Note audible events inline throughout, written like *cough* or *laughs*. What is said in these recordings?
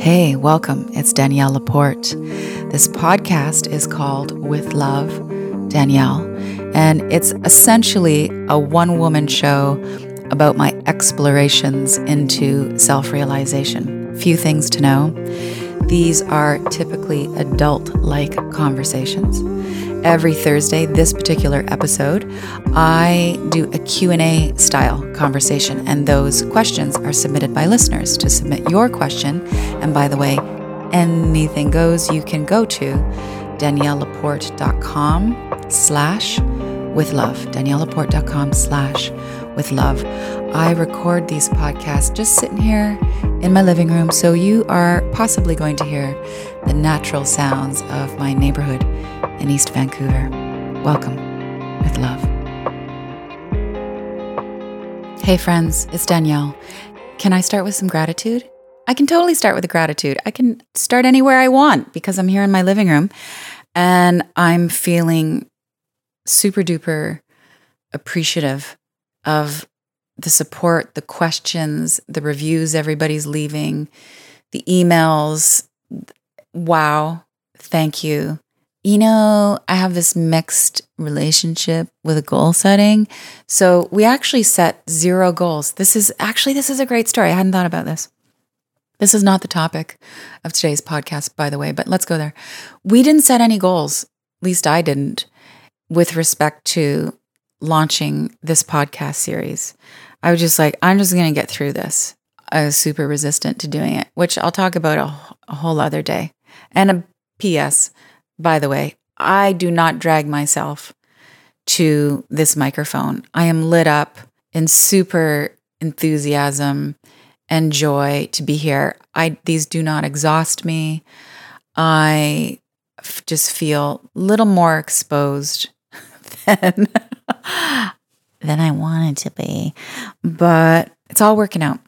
Hey, welcome. It's Danielle Laporte. This podcast is called With Love, Danielle, and it's essentially a one woman show about my explorations into self realization. Few things to know. These are typically adult like conversations. Every Thursday, this particular episode, I do a Q&A style conversation and those questions are submitted by listeners. To submit your question, and by the way, anything goes, you can go to daniellelaporte.com slash with love, daniellelaporte.com slash with love. I record these podcasts just sitting here in my living room, so you are possibly going to hear the natural sounds of my neighborhood in East Vancouver. Welcome with love. Hey, friends, it's Danielle. Can I start with some gratitude? I can totally start with a gratitude. I can start anywhere I want because I'm here in my living room and I'm feeling super duper appreciative of the support, the questions, the reviews everybody's leaving, the emails. Wow. Thank you. You know, I have this mixed relationship with a goal setting. So we actually set zero goals. This is actually this is a great story. I hadn't thought about this. This is not the topic of today's podcast, by the way, but let's go there. We didn't set any goals, at least I didn't, with respect to launching this podcast series. I was just like, I'm just going to get through this. I was super resistant to doing it, which I'll talk about a, a whole other day. And a PS, by the way, I do not drag myself to this microphone. I am lit up in super enthusiasm and joy to be here. I these do not exhaust me. I f- just feel a little more exposed *laughs* than *laughs* than I wanted to be. But it's all working out.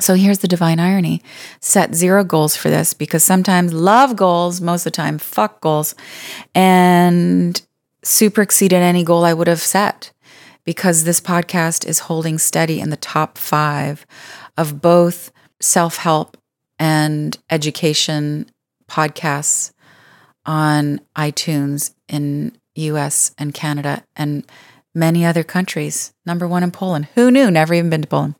So here's the divine irony set zero goals for this because sometimes love goals, most of the time, fuck goals, and super exceeded any goal I would have set because this podcast is holding steady in the top five of both self help and education podcasts on iTunes in US and Canada and many other countries. Number one in Poland. Who knew? Never even been to Poland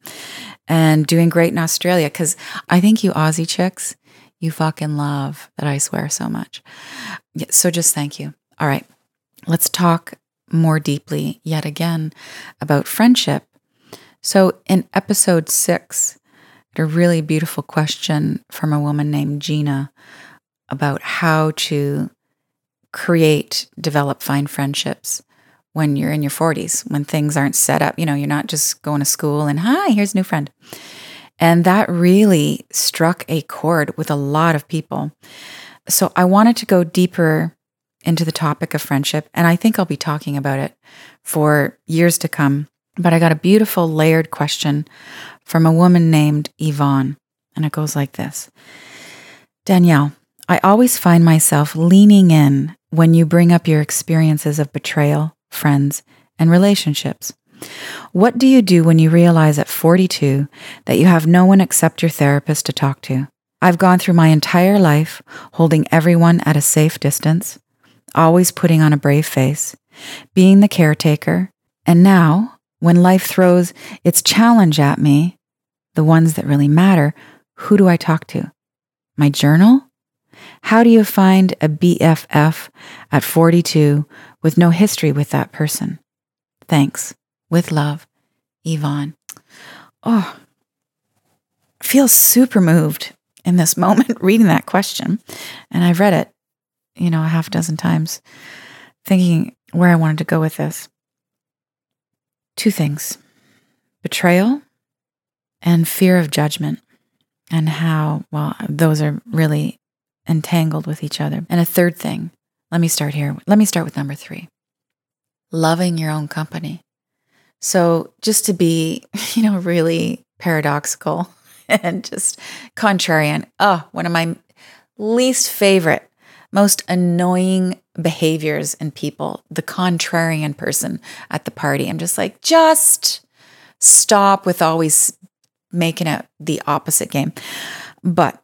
and doing great in Australia because I think you Aussie chicks, you fucking love that I swear so much. So just thank you. All right, let's talk more deeply yet again about friendship. So in episode six, a really beautiful question from a woman named Gina about how to create, develop, find friendships when you're in your 40s, when things aren't set up. You know, you're not just going to school and, hi, here's a new friend. And that really struck a chord with a lot of people. So I wanted to go deeper into the topic of friendship. And I think I'll be talking about it for years to come. But I got a beautiful layered question from a woman named Yvonne. And it goes like this Danielle, I always find myself leaning in when you bring up your experiences of betrayal, friends, and relationships. What do you do when you realize at 42 that you have no one except your therapist to talk to? I've gone through my entire life holding everyone at a safe distance, always putting on a brave face, being the caretaker, and now, when life throws its challenge at me, the ones that really matter, who do I talk to? My journal? How do you find a BFF at 42 with no history with that person? Thanks. With love, Yvonne. Oh, I feel super moved in this *laughs* moment reading that question. And I've read it, you know, a half dozen times, thinking where I wanted to go with this. Two things betrayal and fear of judgment, and how, well, those are really entangled with each other. And a third thing, let me start here. Let me start with number three loving your own company. So, just to be, *laughs* you know, really paradoxical *laughs* and just contrarian, oh, one of my least favorite, most annoying behaviors in people, the contrarian person at the party. I'm just like, just stop with always making it the opposite game. But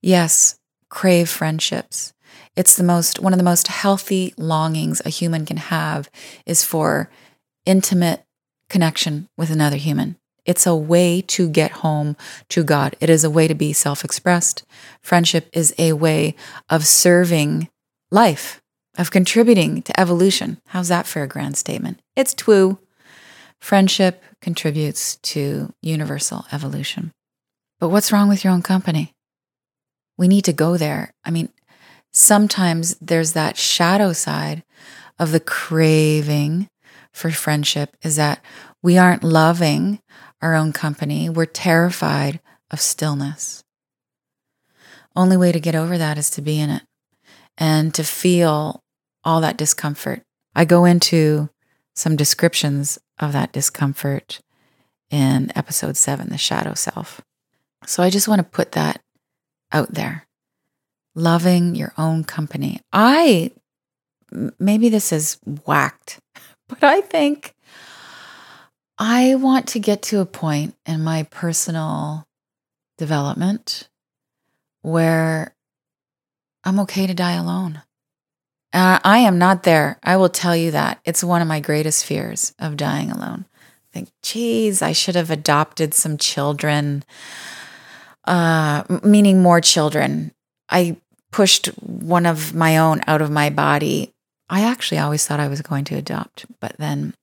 yes, crave friendships. It's the most, one of the most healthy longings a human can have is for intimate connection with another human. It's a way to get home to God. It is a way to be self expressed. Friendship is a way of serving life, of contributing to evolution. How's that for a grand statement? It's twoo. Friendship contributes to universal evolution. But what's wrong with your own company? We need to go there. I mean, sometimes there's that shadow side of the craving for friendship is that we aren't loving our own company. We're terrified of stillness. Only way to get over that is to be in it and to feel all that discomfort. I go into some descriptions of that discomfort in episode seven, The Shadow Self. So I just want to put that out there. Loving your own company. I, maybe this is whacked, *laughs* but I think I want to get to a point in my personal development where I'm okay to die alone. Uh, I am not there. I will tell you that. It's one of my greatest fears of dying alone. I think, geez, I should have adopted some children, uh, meaning more children. I pushed one of my own out of my body. I actually always thought I was going to adopt, but then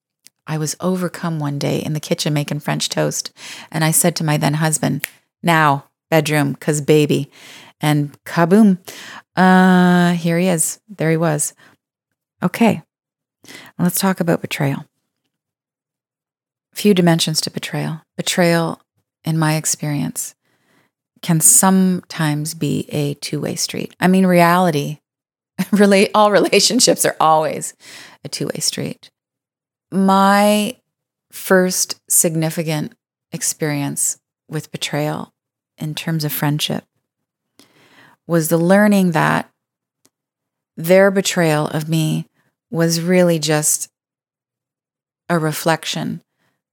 I was overcome one day in the kitchen making French toast. And I said to my then husband, now, bedroom, because baby. And kaboom, uh, here he is. There he was. Okay, let's talk about betrayal. Few dimensions to betrayal. Betrayal, in my experience, can sometimes be a two way street. I mean, reality, *laughs* relate, all relationships are always a two way street. My first significant experience with betrayal in terms of friendship was the learning that their betrayal of me was really just a reflection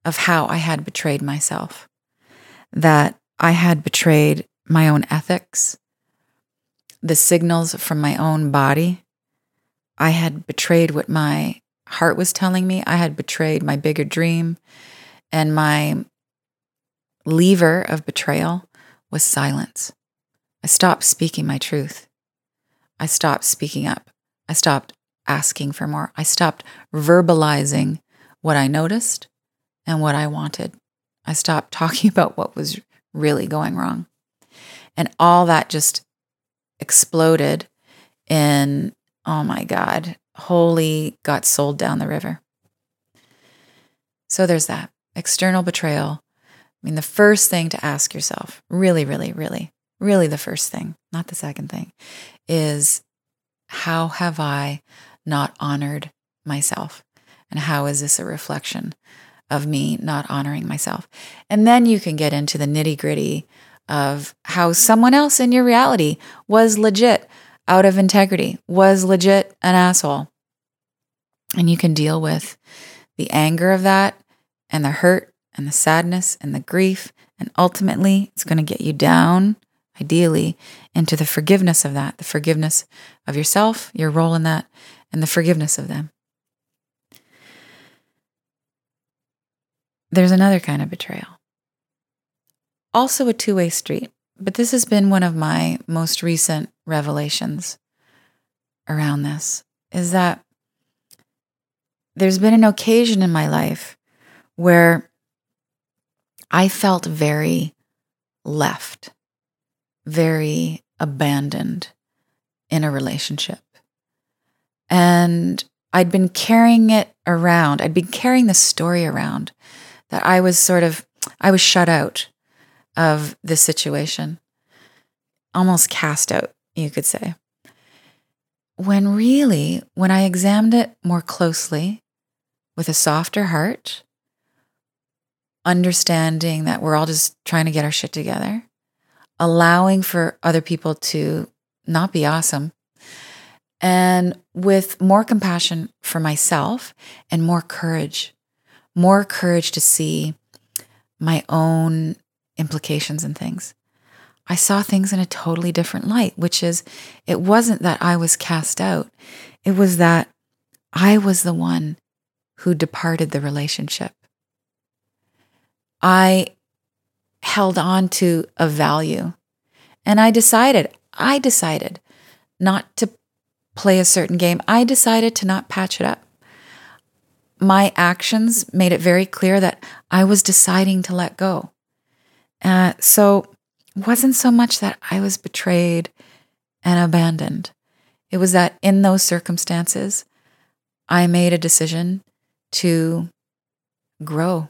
of how I had betrayed myself. That I had betrayed my own ethics, the signals from my own body. I had betrayed what my heart was telling me. I had betrayed my bigger dream. And my lever of betrayal was silence. I stopped speaking my truth. I stopped speaking up. I stopped asking for more. I stopped verbalizing what I noticed and what I wanted. I stopped *laughs* talking about what was really going wrong. And all that just exploded in, oh my God, holy got sold down the river. So there's that external betrayal. I mean, the first thing to ask yourself, really, really, really, really the first thing, not the second thing, is how have I not honored myself? And how is this a reflection of me not honoring myself? And then you can get into the nitty gritty of how someone else in your reality was legit out of integrity, was legit an asshole. And you can deal with the anger of that and the hurt and the sadness and the grief. And ultimately, it's going to get you down ideally, into the forgiveness of that, the forgiveness of yourself, your role in that, and the forgiveness of them. There's another kind of betrayal. Also a two way street, but this has been one of my most recent revelations around this is that there's been an occasion in my life where I felt very left very abandoned in a relationship. And I'd been carrying it around. I'd been carrying the story around that I was sort of, I was shut out of this situation, almost cast out, you could say. When really, when I examined it more closely with a softer heart, understanding that we're all just trying to get our shit together, allowing for other people to not be awesome, and with more compassion for myself and more courage, more courage to see my own implications and things. I saw things in a totally different light, which is it wasn't that I was cast out, it was that I was the one who departed the relationship. I held on to a value and I decided, I decided not to play a certain game. I decided to not patch it up. My actions made it very clear that I was deciding to let go. Uh, so it wasn't so much that I was betrayed and abandoned. It was that in those circumstances, I made a decision to grow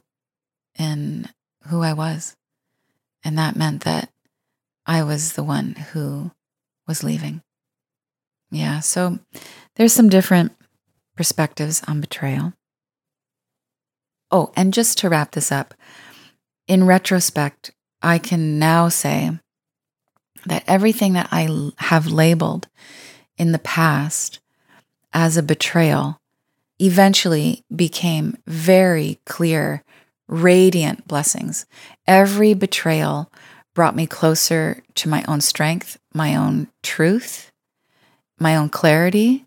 in who I was. And that meant that I was the one who was leaving. Yeah, so there's some different perspectives on betrayal. Oh, and just to wrap this up, in retrospect, I can now say that everything that I have labeled in the past as a betrayal eventually became very clear, radiant blessings. Every betrayal brought me closer to my own strength, my own truth, my own clarity,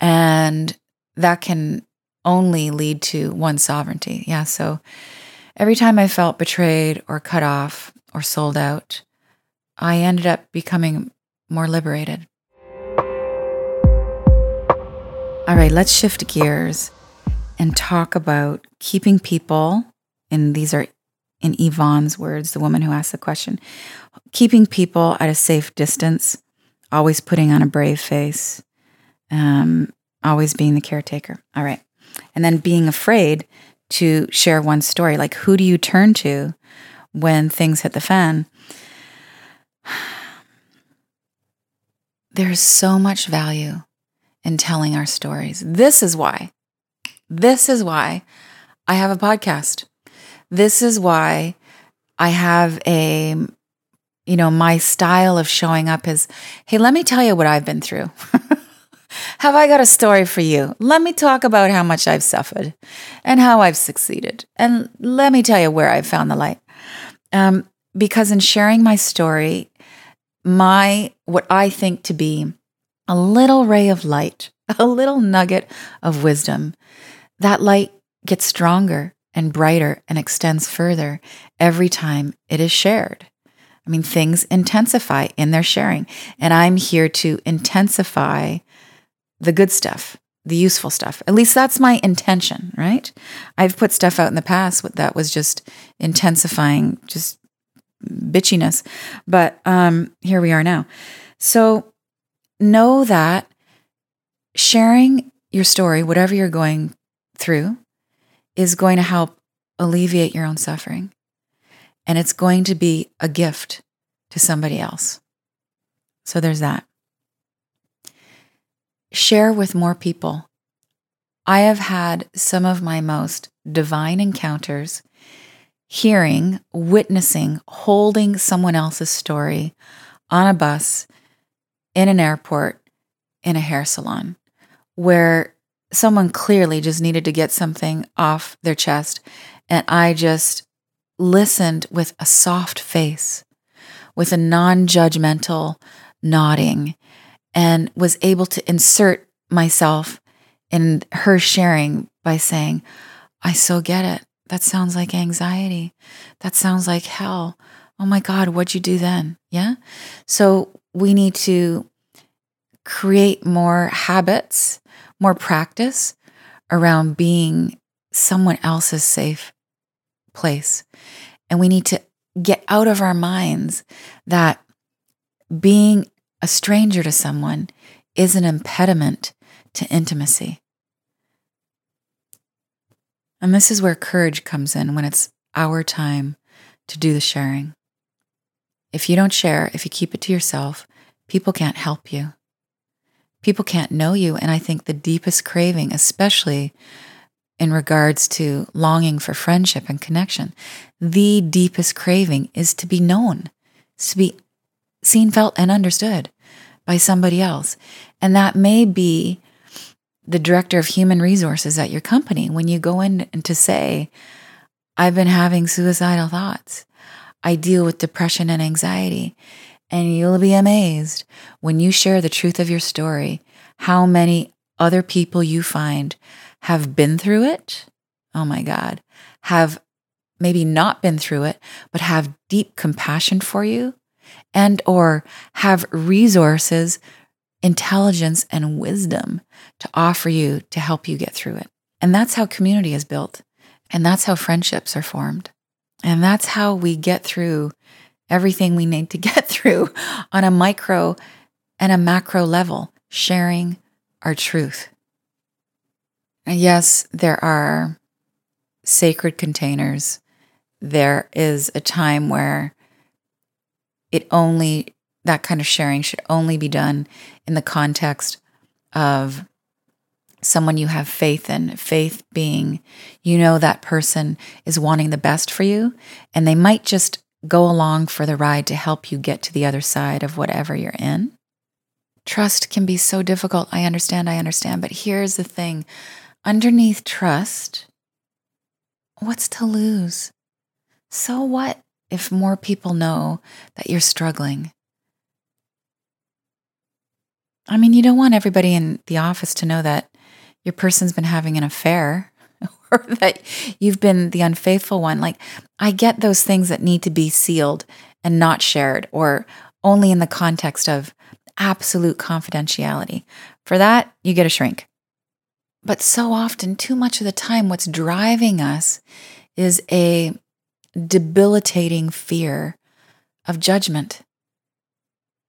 and that can only lead to one sovereignty. Yeah, so every time I felt betrayed or cut off or sold out, I ended up becoming more liberated. All right, let's shift gears and talk about keeping people, and these are in Yvonne's words, the woman who asked the question, keeping people at a safe distance, always putting on a brave face, um, always being the caretaker. All right. And then being afraid to share one story. Like, who do you turn to when things hit the fan? *sighs* There's so much value in telling our stories. This is why. This is why I have a podcast. This is why I have a, you know, my style of showing up is hey, let me tell you what I've been through. *laughs* have I got a story for you? Let me talk about how much I've suffered and how I've succeeded. And let me tell you where I've found the light. Um, because in sharing my story, my what I think to be a little ray of light, *laughs* a little nugget of wisdom. That light gets stronger and brighter and extends further every time it is shared. I mean, things intensify in their sharing. And I'm here to intensify the good stuff, the useful stuff. At least that's my intention, right? I've put stuff out in the past that was just intensifying just bitchiness. But um, here we are now. So know that sharing your story, whatever you're going through, is going to help alleviate your own suffering. And it's going to be a gift to somebody else. So there's that. Share with more people. I have had some of my most divine encounters hearing, witnessing, holding someone else's story on a bus in an airport, in a hair salon, where someone clearly just needed to get something off their chest. And I just listened with a soft face, with a non judgmental nodding, and was able to insert myself in her sharing by saying, I so get it. That sounds like anxiety. That sounds like hell. Oh my God, what'd you do then? Yeah. So we need to create more habits, more practice around being someone else's safe place. And we need to get out of our minds that being a stranger to someone is an impediment to intimacy. And this is where courage comes in when it's our time to do the sharing. If you don't share, if you keep it to yourself, people can't help you. People can't know you. And I think the deepest craving, especially in regards to longing for friendship and connection, the deepest craving is to be known, to be seen, felt, and understood by somebody else. And that may be the director of human resources at your company when you go in and to say, I've been having suicidal thoughts. I deal with depression and anxiety. And you'll be amazed when you share the truth of your story, how many other people you find have been through it. Oh my God, have maybe not been through it, but have deep compassion for you and or have resources, intelligence and wisdom to offer you to help you get through it. And that's how community is built. And that's how friendships are formed. And that's how we get through everything we need to *laughs* get through on a micro and a macro level, sharing our truth. And yes, there are sacred containers. There is a time where it only, that kind of sharing should only be done in the context of someone you have faith in. Faith being, you know, that person is wanting the best for you, and they might just go along for the ride to help you get to the other side of whatever you're in. Trust can be so difficult. I understand, I understand. But here's the thing underneath trust, what's to lose? So what if more people know that you're struggling? I mean, you don't want everybody in the office to know that your person's been having an affair *laughs* or that you've been the unfaithful one. Like, I get those things that need to be sealed and not shared or only in the context of absolute confidentiality. For that, you get a shrink. But so often, too much of the time, what's driving us is a debilitating fear of judgment,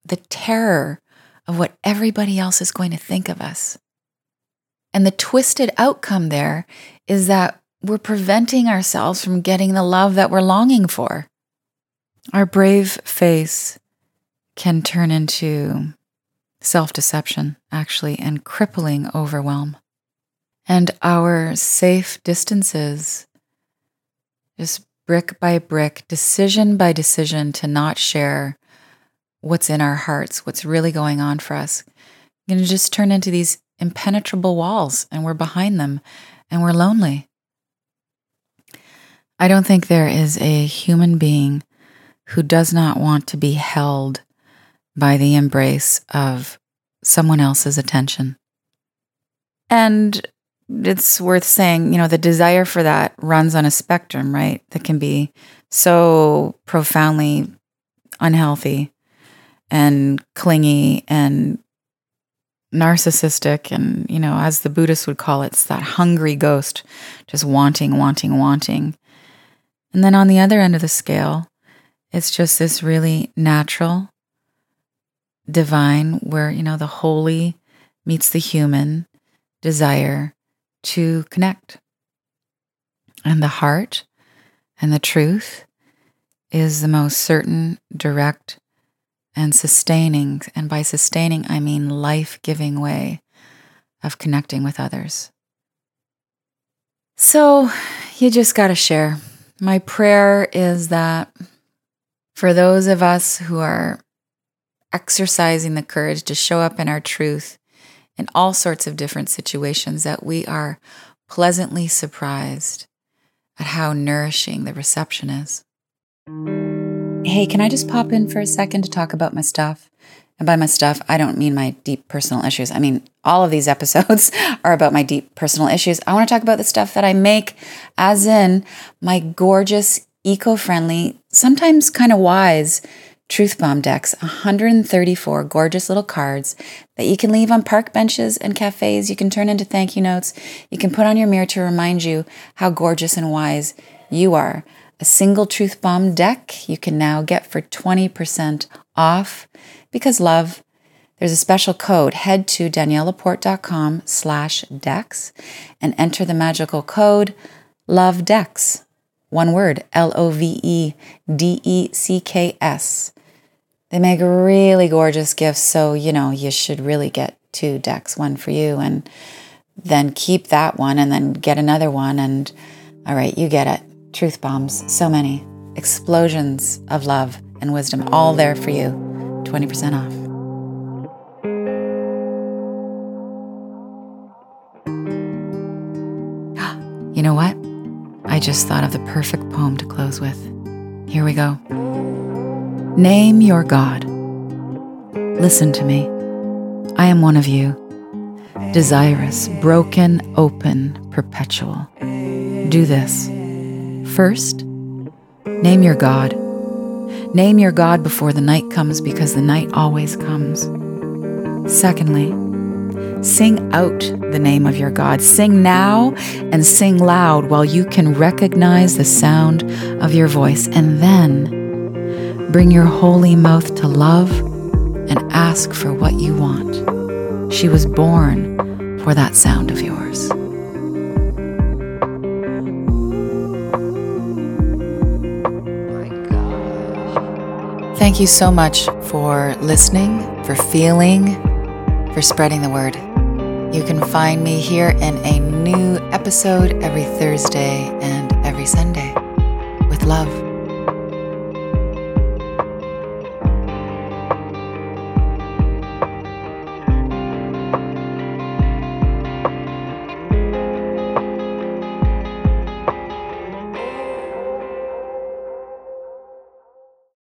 the terror of what everybody else is going to think of us. And the twisted outcome there is that we're preventing ourselves from getting the love that we're longing for. Our brave face can turn into self deception, actually, and crippling overwhelm. And our safe distances, just brick by brick, decision by decision, to not share what's in our hearts, what's really going on for us, going to just turn into these impenetrable walls and we're behind them and we're lonely. I don't think there is a human being who does not want to be held by the embrace of someone else's attention. And it's worth saying, you know, the desire for that runs on a spectrum, right? That can be so profoundly unhealthy and clingy and narcissistic and you know as the buddhists would call it it's that hungry ghost just wanting wanting wanting and then on the other end of the scale it's just this really natural divine where you know the holy meets the human desire to connect and the heart and the truth is the most certain direct and sustaining, and by sustaining, I mean life giving way of connecting with others. So you just got to share. My prayer is that for those of us who are exercising the courage to show up in our truth in all sorts of different situations, that we are pleasantly surprised at how nourishing the reception is. Hey, can I just pop in for a second to talk about my stuff? And by my stuff, I don't mean my deep personal issues. I mean, all of these *laughs* episodes are about my deep personal issues. I want to talk about the stuff that I make, as in my gorgeous, eco friendly, sometimes kind of wise Truth Bomb decks 134 gorgeous little cards that you can leave on park benches and cafes. You can turn into thank you notes. You can put on your mirror to remind you how gorgeous and wise you are a single truth bomb deck you can now get for 20% off because love there's a special code head to daniellelaporte.com slash decks and enter the magical code love one word l-o-v-e-d-e-c-k-s they make really gorgeous gifts so you know you should really get two decks one for you and then keep that one and then get another one and all right you get it truth bombs, so many, explosions of love and wisdom, all there for you. 20% off. *gasps* You know what? I just thought of the perfect poem to close with. Here we go. Name your God. Listen to me. I am one of you, desirous, broken, open, perpetual. Do this. First, name your God. Name your God before the night comes because the night always comes. Secondly, sing out the name of your God. Sing now and sing loud while you can recognize the sound of your voice. And then bring your holy mouth to love and ask for what you want. She was born for that sound of yours. Thank you so much for listening, for feeling, for spreading the word. You can find me here in a new episode every Thursday and every Sunday with love.